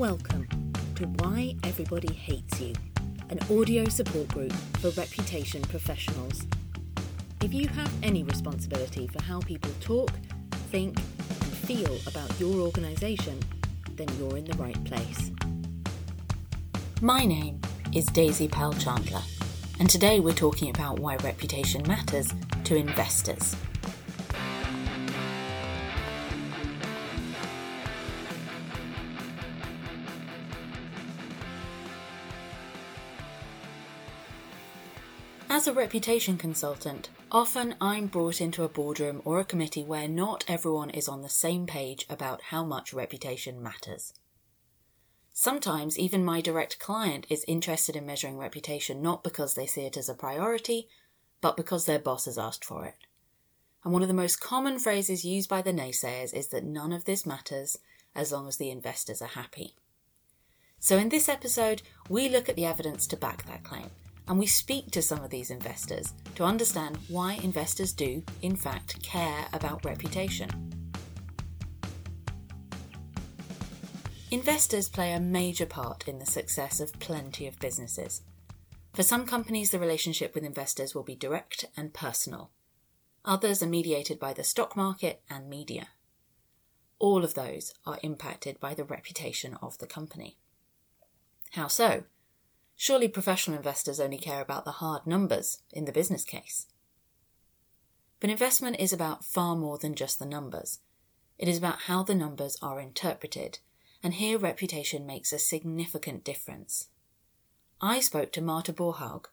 Welcome to Why Everybody Hates You, an audio support group for reputation professionals. If you have any responsibility for how people talk, think, and feel about your organisation, then you're in the right place. My name is Daisy Powell Chandler, and today we're talking about why reputation matters to investors. As a reputation consultant, often I'm brought into a boardroom or a committee where not everyone is on the same page about how much reputation matters. Sometimes even my direct client is interested in measuring reputation not because they see it as a priority, but because their boss has asked for it. And one of the most common phrases used by the naysayers is that none of this matters as long as the investors are happy. So in this episode, we look at the evidence to back that claim and we speak to some of these investors to understand why investors do, in fact, care about reputation. Investors play a major part in the success of plenty of businesses. For some companies, the relationship with investors will be direct and personal. Others are mediated by the stock market and media. All of those are impacted by the reputation of the company. How so? Surely professional investors only care about the hard numbers in the business case. But investment is about far more than just the numbers. It is about how the numbers are interpreted, and here reputation makes a significant difference. I spoke to Marte Borhaug,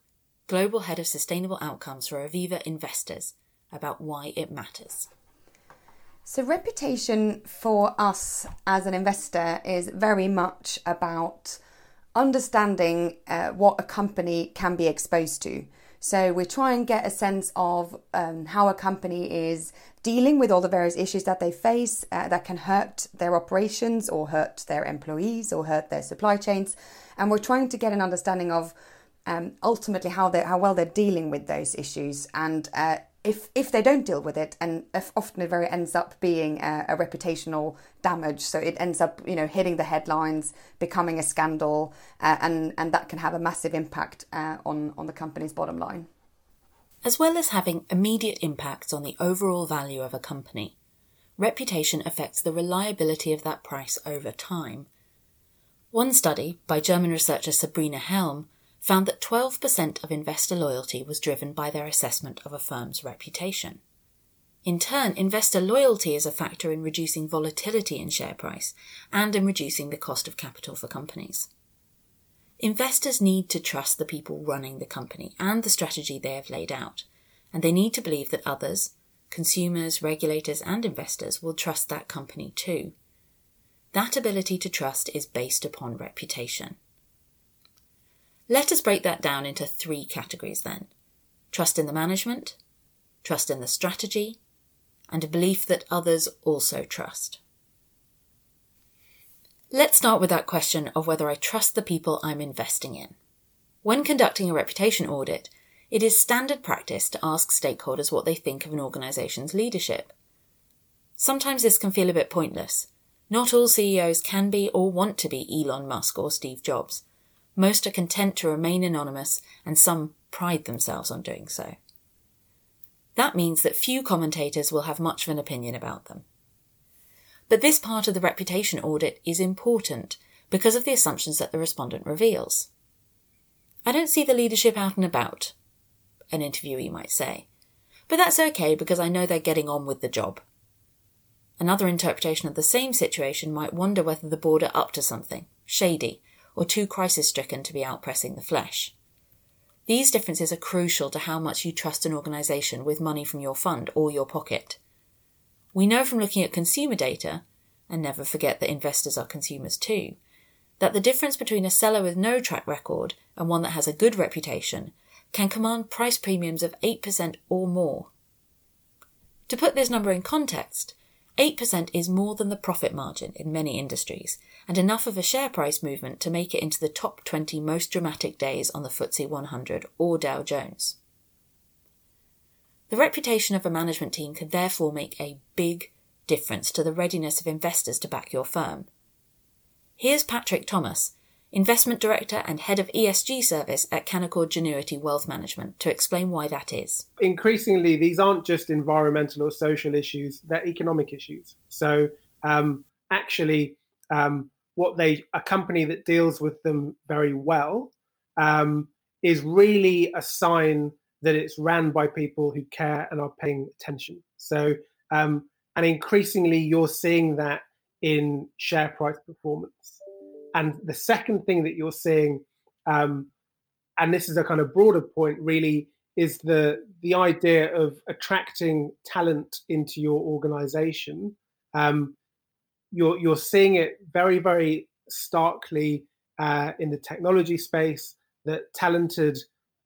Global Head of Sustainable Outcomes for Aviva Investors, about why it matters. So, reputation for us as an investor is very much about understanding uh, what a company can be exposed to. So we try and get a sense of um, how a company is dealing with all the various issues that they face uh, that can hurt their operations or hurt their employees or hurt their supply chains. And we're trying to get an understanding of um, ultimately how they how well they're dealing with those issues and uh, if if they don't deal with it, and often it very ends up being a, a, reputational damage. So it ends up, you know, hitting the headlines, becoming a scandal, uh, and and that can have a massive impact uh, on on the company's bottom line. As well as having immediate impacts on the overall value of a company, reputation affects the reliability of that price over time. One study by German researcher Sabrina Helm found that 12% of investor loyalty was driven by their assessment of a firm's reputation. In turn, investor loyalty is a factor in reducing volatility in share price and in reducing the cost of capital for companies. Investors need to trust the people running the company and the strategy they have laid out, and they need to believe that others, consumers, regulators, and investors will trust that company too. That ability to trust is based upon reputation. Let us break that down into three categories then trust in the management, trust in the strategy, and a belief that others also trust. Let's start with that question of whether I trust the people I'm investing in. When conducting a reputation audit, it is standard practice to ask stakeholders what they think of an organisation's leadership. Sometimes this can feel a bit pointless. Not all CEOs can be or want to be Elon Musk or Steve Jobs. Most are content to remain anonymous, and some pride themselves on doing so. That means that few commentators will have much of an opinion about them. But this part of the reputation audit is important because of the assumptions that the respondent reveals. I don't see the leadership out and about, an interviewee might say, but that's okay because I know they're getting on with the job. Another interpretation of the same situation might wonder whether the board are up to something shady or too crisis stricken to be outpressing the flesh. These differences are crucial to how much you trust an organisation with money from your fund or your pocket. We know from looking at consumer data, and never forget that investors are consumers too, that the difference between a seller with no track record and one that has a good reputation can command price premiums of 8% or more. To put this number in context, 8% is more than the profit margin in many industries, and enough of a share price movement to make it into the top 20 most dramatic days on the FTSE 100 or Dow Jones. The reputation of a management team can therefore make a big difference to the readiness of investors to back your firm. Here's Patrick Thomas, Investment Director and Head of ESG Service at Canaccord Genuity Wealth Management, to explain why that is. Increasingly, these aren't just environmental or social issues, they're economic issues. So, um, actually, um, what they a company that deals with them very well um, is really a sign that it's ran by people who care and are paying attention. So, um, and increasingly, you're seeing that in share price performance. And the second thing that you're seeing, um, and this is a kind of broader point, really, is the the idea of attracting talent into your organization. Um, you're you're seeing it very very starkly uh, in the technology space that talented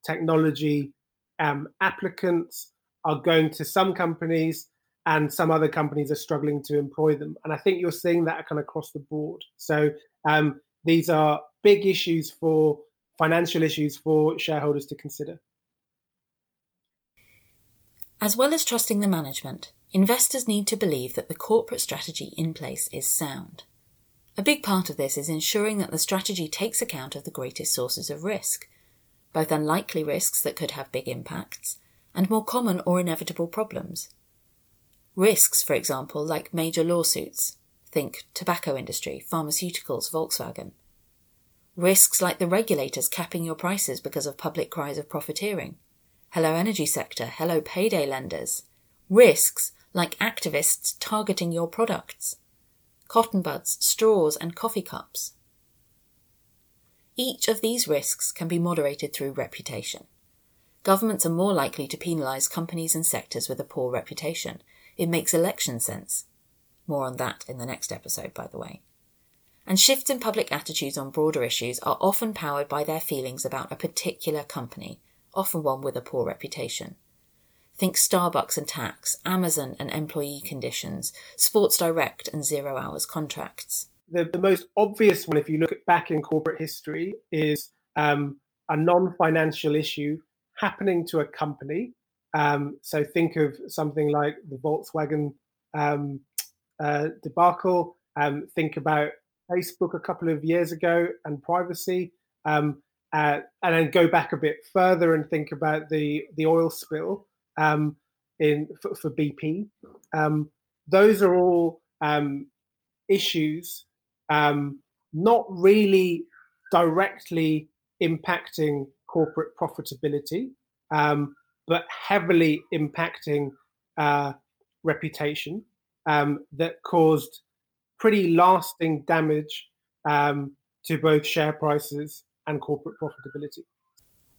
technology um, applicants are going to some companies and some other companies are struggling to employ them. And I think you're seeing that kind of across the board. So um, these are big issues for financial issues for shareholders to consider. As well as trusting the management, investors need to believe that the corporate strategy in place is sound. A big part of this is ensuring that the strategy takes account of the greatest sources of risk, both unlikely risks that could have big impacts and more common or inevitable problems. Risks, for example, like major lawsuits, think tobacco industry, pharmaceuticals, Volkswagen. Risks like the regulators capping your prices because of public cries of profiteering. Hello energy sector, hello payday lenders. Risks like activists targeting your products. Cotton buds, straws, and coffee cups. Each of these risks can be moderated through reputation. Governments are more likely to penalise companies and sectors with a poor reputation. It makes election sense. More on that in the next episode, by the way. And shifts in public attitudes on broader issues are often powered by their feelings about a particular company, often one with a poor reputation. Think Starbucks and tax, Amazon and employee conditions, Sports Direct and zero hours contracts the, the most obvious one, if you look back in corporate history, is um, a non financial issue happening to a company. Um, so think of something like the Volkswagen um, uh, debacle. Um, think about Facebook a couple of years ago and privacy. Um, uh, and then go back a bit further and think about the, the oil spill um, in for, for BP. those are all issues um, not really directly impacting corporate profitability, um, but heavily impacting uh, reputation um, that caused pretty lasting damage um, to both share prices and corporate profitability.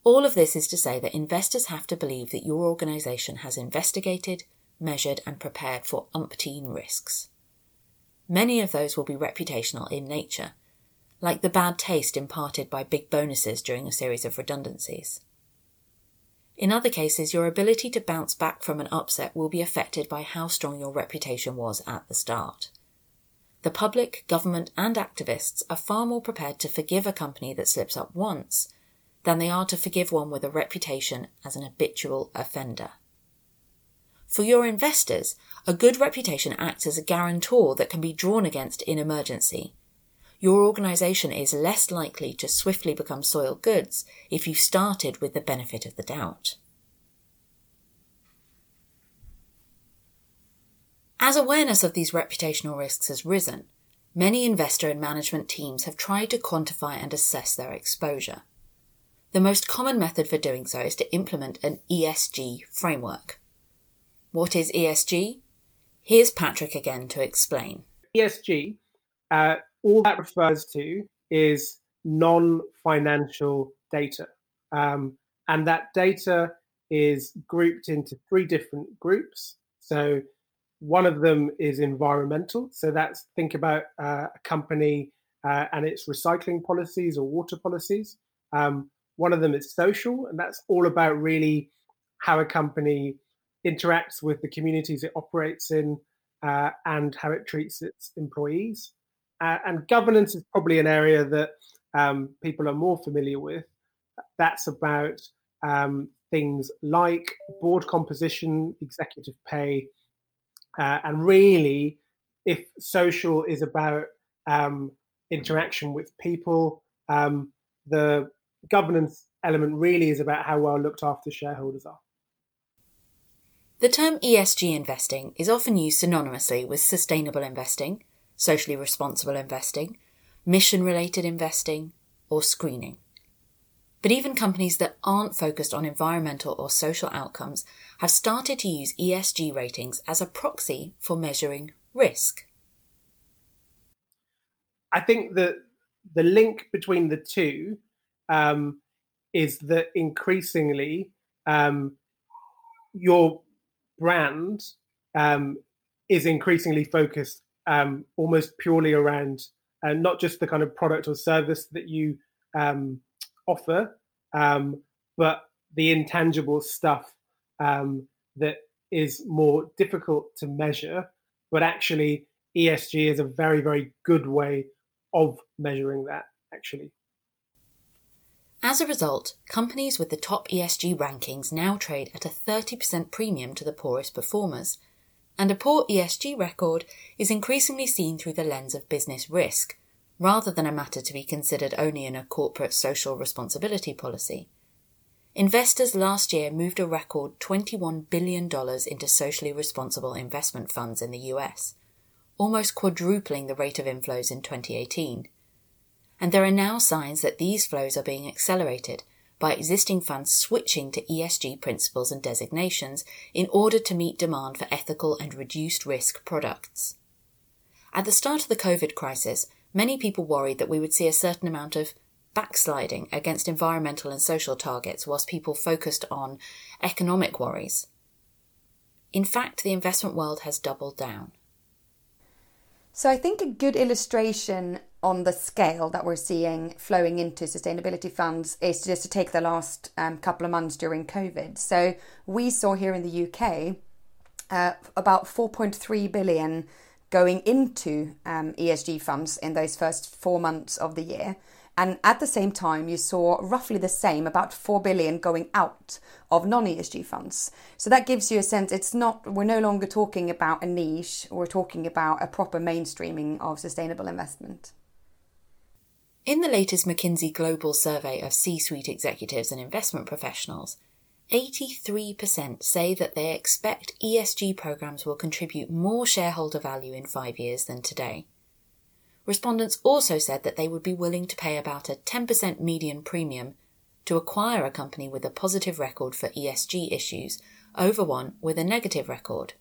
All of this is to say that investors have to believe that your organisation has investigated, measured, and prepared for umpteen risks. Many of those will be reputational in nature, like the bad taste imparted by big bonuses during a series of redundancies. In other cases, your ability to bounce back from an upset will be affected by how strong your reputation was at the start. The public, government, and activists are far more prepared to forgive a company that slips up once than they are to forgive one with a reputation as an habitual offender. For your investors, a good reputation acts as a guarantor that can be drawn against in emergency. Your organisation is less likely to swiftly become soiled goods if you started with the benefit of the doubt. As awareness of these reputational risks has risen, many investor and management teams have tried to quantify and assess their exposure. The most common method for doing so is to implement an ESG framework. What is ESG? Here's Patrick again to explain. ESG, uh, all that refers to is non financial data. Um, and that data is grouped into three different groups. So one of them is environmental. So that's think about uh, a company uh, and its recycling policies or water policies. Um, one of them is social, and that's all about really how a company interacts with the communities it operates in uh, and how it treats its employees. Uh, and governance is probably an area that um, people are more familiar with. That's about um, things like board composition, executive pay, uh, and really, if social is about um, interaction with people. Um, the governance element really is about how well looked after shareholders are. The term ESG investing is often used synonymously with sustainable investing, socially responsible investing, mission related investing, or screening. But even companies that aren't focused on environmental or social outcomes have started to use ESG ratings as a proxy for measuring risk. I think that the link between the two um, is that increasingly um, your brand um, is increasingly focused um, almost purely around uh, not just the kind of product or service that you um, offer, um, but the intangible stuff um, that is more difficult to measure. But actually, ESG is a very, very good way of measuring that, actually. As a result, companies with the top ESG rankings now trade at a 30% premium to the poorest performers, and a poor ESG record is increasingly seen through the lens of business risk, rather than a matter to be considered only in a corporate social responsibility policy. Investors last year moved a record $21 billion into socially responsible investment funds in the US, almost quadrupling the rate of inflows in 2018. And there are now signs that these flows are being accelerated by existing funds switching to ESG principles and designations in order to meet demand for ethical and reduced risk products. At the start of the COVID crisis, many people worried that we would see a certain amount of backsliding against environmental and social targets whilst people focused on economic worries. In fact, the investment world has doubled down. So, I think a good illustration on the scale that we're seeing flowing into sustainability funds is just to take the last um, couple of months during COVID. So, we saw here in the UK uh, about 4.3 billion going into um, ESG funds in those first four months of the year. And at the same time, you saw roughly the same, about 4 billion going out of non ESG funds. So that gives you a sense it's not, we're no longer talking about a niche, we're talking about a proper mainstreaming of sustainable investment. In the latest McKinsey Global Survey of C suite executives and investment professionals, 83% say that they expect ESG programs will contribute more shareholder value in five years than today. Respondents also said that they would be willing to pay about a 10% median premium to acquire a company with a positive record for ESG issues over one with a negative record.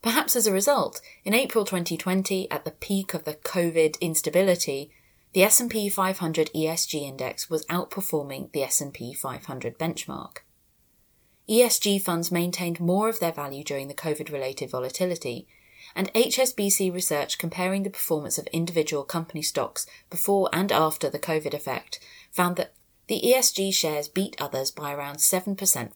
Perhaps as a result, in April 2020, at the peak of the COVID instability, the S&P 500 ESG index was outperforming the S&P 500 benchmark. ESG funds maintained more of their value during the COVID-related volatility, and HSBC research comparing the performance of individual company stocks before and after the COVID effect found that the ESG shares beat others by around 7%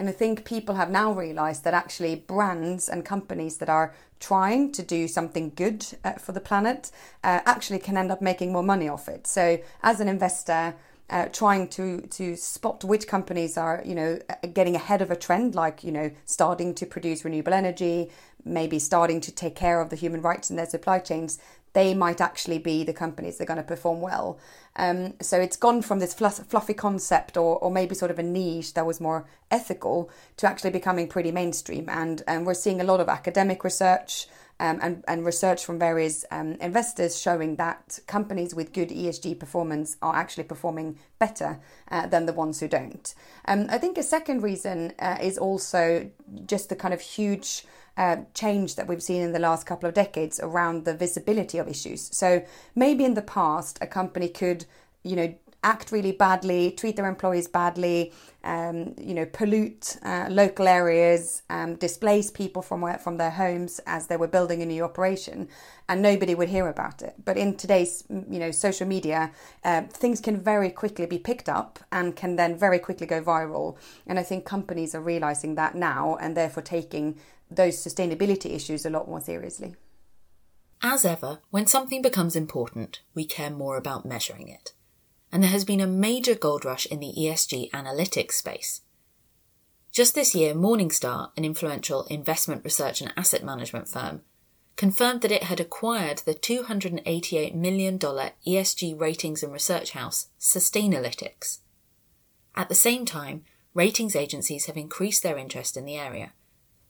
and I think people have now realized that actually brands and companies that are trying to do something good uh, for the planet uh, actually can end up making more money off it. So, as an investor, uh, trying to to spot which companies are you know uh, getting ahead of a trend like you know starting to produce renewable energy maybe starting to take care of the human rights in their supply chains they might actually be the companies that are going to perform well. Um, so it's gone from this fluffy concept or, or maybe sort of a niche that was more ethical to actually becoming pretty mainstream. And, and we're seeing a lot of academic research um, and, and research from various um, investors showing that companies with good ESG performance are actually performing better uh, than the ones who don't. Um, I think a second reason uh, is also just the kind of huge uh, change that we've seen in the last couple of decades around the visibility of issues. So maybe in the past, a company could, you know, act really badly, treat their employees badly, um, you know, pollute uh, local areas, um, displace people from where, from their homes as they were building a new operation, and nobody would hear about it. But in today's, you know, social media, uh, things can very quickly be picked up and can then very quickly go viral. And I think companies are realizing that now, and therefore taking those sustainability issues a lot more seriously. As ever, when something becomes important, we care more about measuring it and there has been a major gold rush in the ESG analytics space. Just this year, Morningstar, an influential investment research and asset management firm, confirmed that it had acquired the $288 million ESG ratings and research house Sustainalytics. At the same time, ratings agencies have increased their interest in the area.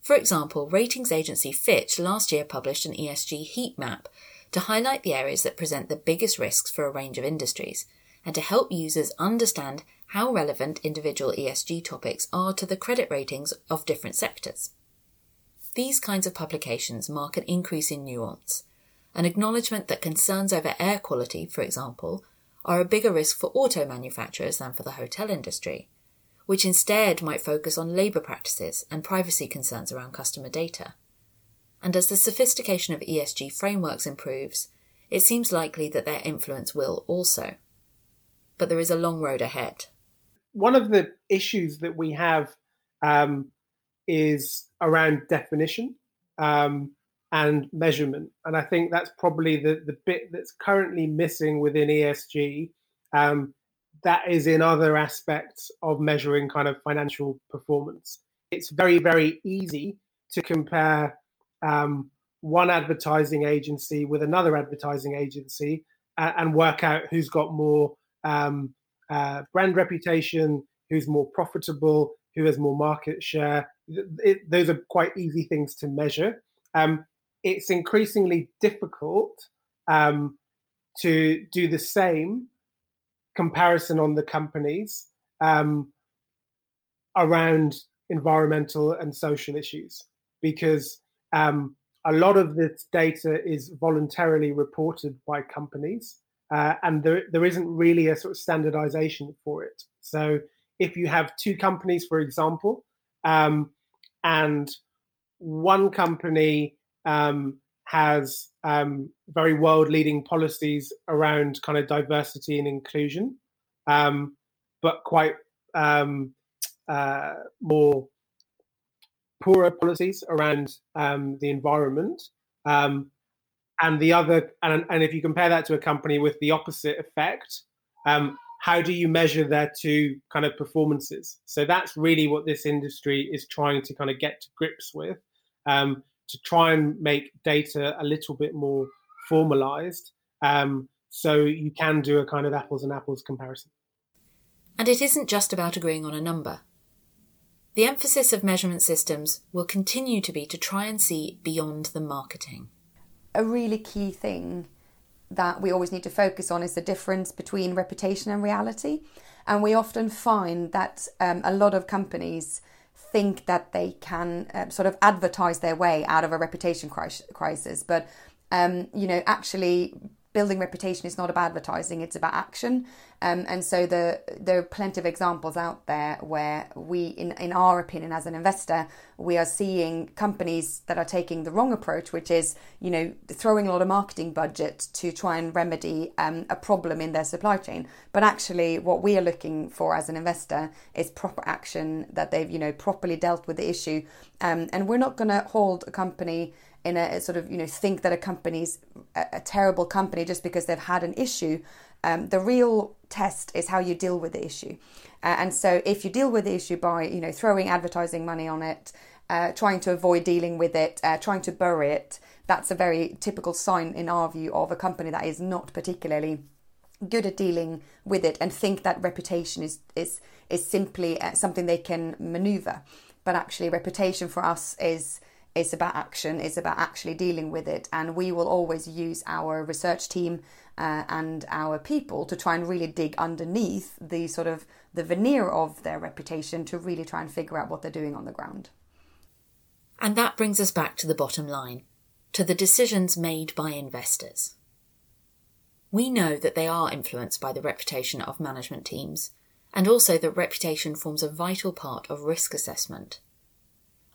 For example, ratings agency Fitch last year published an ESG heat map to highlight the areas that present the biggest risks for a range of industries and to help users understand how relevant individual ESG topics are to the credit ratings of different sectors. These kinds of publications mark an increase in nuance, an acknowledgement that concerns over air quality, for example, are a bigger risk for auto manufacturers than for the hotel industry, which instead might focus on labour practices and privacy concerns around customer data. And as the sophistication of ESG frameworks improves, it seems likely that their influence will also. But there is a long road ahead. One of the issues that we have um, is around definition um, and measurement. And I think that's probably the, the bit that's currently missing within ESG. Um, that is in other aspects of measuring kind of financial performance. It's very, very easy to compare um, one advertising agency with another advertising agency and, and work out who's got more um, uh, brand reputation, who's more profitable, who has more market share. It, those are quite easy things to measure. Um, it's increasingly difficult um, to do the same comparison on the companies um, around environmental and social issues because um, a lot of this data is voluntarily reported by companies uh, and there, there isn't really a sort of standardization for it. So if you have two companies, for example, um, and one company um, has um, very world leading policies around kind of diversity and inclusion, um, but quite um, uh, more poorer policies around um, the environment. And the other, and, and if you compare that to a company with the opposite effect, um, how do you measure their two kind of performances? So that's really what this industry is trying to kind of get to grips with, um, to try and make data a little bit more formalized, um, so you can do a kind of apples and apples comparison. And it isn't just about agreeing on a number. The emphasis of measurement systems will continue to be to try and see beyond the marketing. A really key thing that we always need to focus on is the difference between reputation and reality. And we often find that um, a lot of companies think that they can uh, sort of advertise their way out of a reputation crisis. But, um, you know, actually building reputation is not about advertising; it's about action. Um, and so the, there are plenty of examples out there where we, in in our opinion, as an investor, we are seeing companies that are taking the wrong approach, which is you know throwing a lot of marketing budget to try and remedy um, a problem in their supply chain. But actually, what we are looking for as an investor is proper action that they've you know properly dealt with the issue, um, and we're not going to hold a company in a, sort of you know think that a company's a, a terrible company just because they've had an issue. Um, the real test is how you deal with the issue, uh, and so if you deal with the issue by you know throwing advertising money on it, uh, trying to avoid dealing with it, uh, trying to bury it, that's a very typical sign in our view of a company that is not particularly good at dealing with it and think that reputation is is is simply uh, something they can maneuver but actually reputation for us is it's about action, it's about actually dealing with it. And we will always use our research team uh, and our people to try and really dig underneath the sort of the veneer of their reputation to really try and figure out what they're doing on the ground. And that brings us back to the bottom line, to the decisions made by investors. We know that they are influenced by the reputation of management teams, and also that reputation forms a vital part of risk assessment.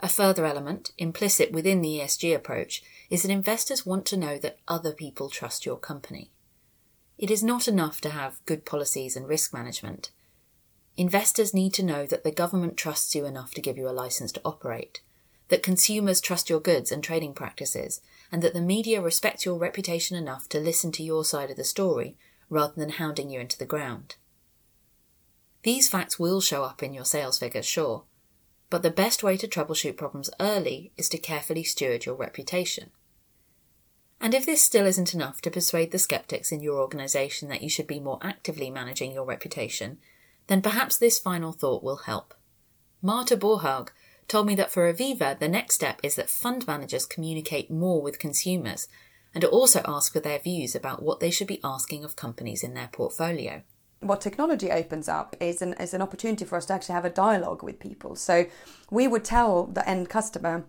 A further element, implicit within the ESG approach, is that investors want to know that other people trust your company. It is not enough to have good policies and risk management. Investors need to know that the government trusts you enough to give you a license to operate, that consumers trust your goods and trading practices, and that the media respect your reputation enough to listen to your side of the story rather than hounding you into the ground. These facts will show up in your sales figures, sure, but the best way to troubleshoot problems early is to carefully steward your reputation. And if this still isn't enough to persuade the skeptics in your organisation that you should be more actively managing your reputation, then perhaps this final thought will help. Marte Borhaug told me that for Aviva, the next step is that fund managers communicate more with consumers and also ask for their views about what they should be asking of companies in their portfolio. What technology opens up is an, is an opportunity for us to actually have a dialogue with people. So we would tell the end customer,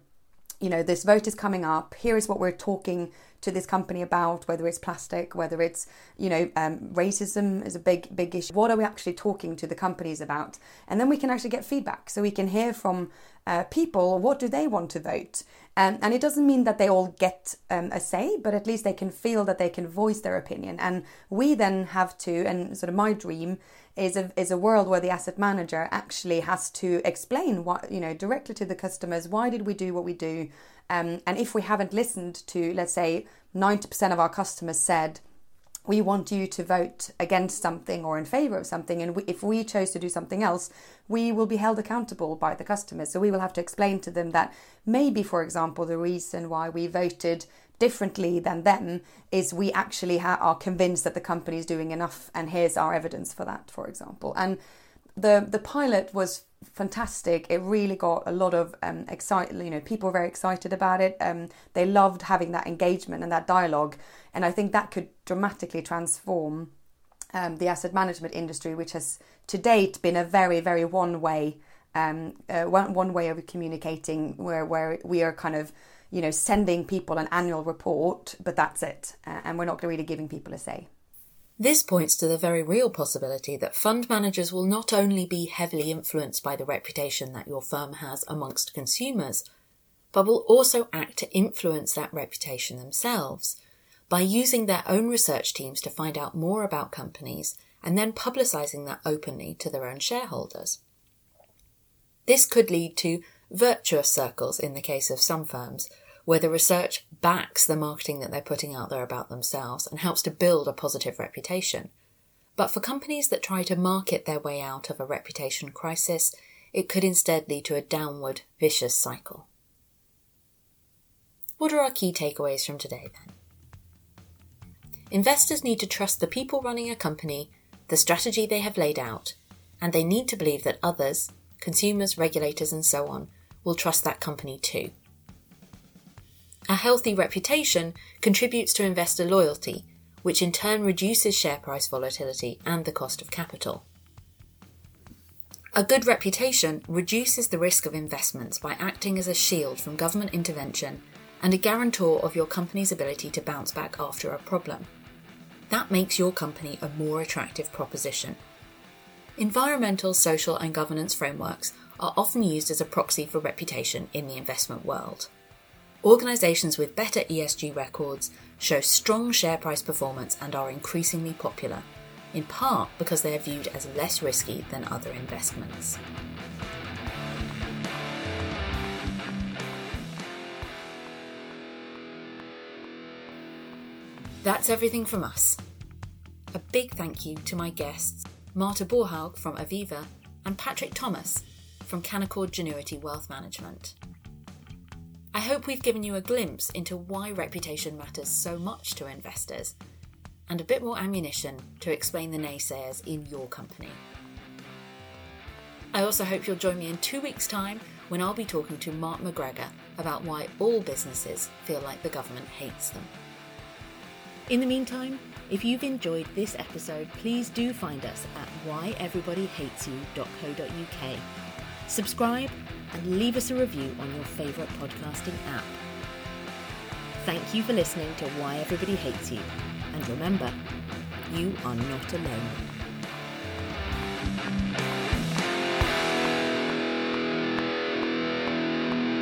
you know, this vote is coming up, here is what we're talking to this company about, whether it's plastic, whether it's, you know, um, racism is a big, big issue. What are we actually talking to the companies about? And then we can actually get feedback. So we can hear from uh, people what do they want to vote. Um, and it doesn't mean that they all get um, a say, but at least they can feel that they can voice their opinion. And we then have to, and sort of my dream is a, is a world where the asset manager actually has to explain what, you know, directly to the customers, why did we do what we do? Um, and if we haven't listened to, let's say, 90% of our customers said, we want you to vote against something or in favor of something. And we, if we chose to do something else, we will be held accountable by the customers. So we will have to explain to them that maybe, for example, the reason why we voted differently than them is we actually ha- are convinced that the company is doing enough, and here's our evidence for that, for example. And the the pilot was fantastic. It really got a lot of um, excited. You know, people were very excited about it. Um, they loved having that engagement and that dialogue, and I think that could dramatically transform um, the asset management industry, which has to date been a very, very one way, um, uh, one one way of communicating, where where we are kind of you know sending people an annual report, but that's it, uh, and we're not really giving people a say. This points to the very real possibility that fund managers will not only be heavily influenced by the reputation that your firm has amongst consumers, but will also act to influence that reputation themselves by using their own research teams to find out more about companies and then publicising that openly to their own shareholders. This could lead to virtuous circles in the case of some firms, where the research backs the marketing that they're putting out there about themselves and helps to build a positive reputation. But for companies that try to market their way out of a reputation crisis, it could instead lead to a downward, vicious cycle. What are our key takeaways from today then? Investors need to trust the people running a company, the strategy they have laid out, and they need to believe that others, consumers, regulators, and so on, will trust that company too. A healthy reputation contributes to investor loyalty, which in turn reduces share price volatility and the cost of capital. A good reputation reduces the risk of investments by acting as a shield from government intervention and a guarantor of your company's ability to bounce back after a problem. That makes your company a more attractive proposition. Environmental, social, and governance frameworks are often used as a proxy for reputation in the investment world. Organisations with better ESG records show strong share price performance and are increasingly popular, in part because they are viewed as less risky than other investments. That's everything from us. A big thank you to my guests, Marte Borhaug from Aviva and Patrick Thomas from Canaccord Genuity Wealth Management. I hope we've given you a glimpse into why reputation matters so much to investors and a bit more ammunition to explain the naysayers in your company. I also hope you'll join me in two weeks' time when I'll be talking to Mark McGregor about why all businesses feel like the government hates them. In the meantime, if you've enjoyed this episode, please do find us at whyeverybodyhatesyou.co.uk. Subscribe and leave us a review on your favourite podcasting app. Thank you for listening to Why Everybody Hates You, and remember, you are not alone.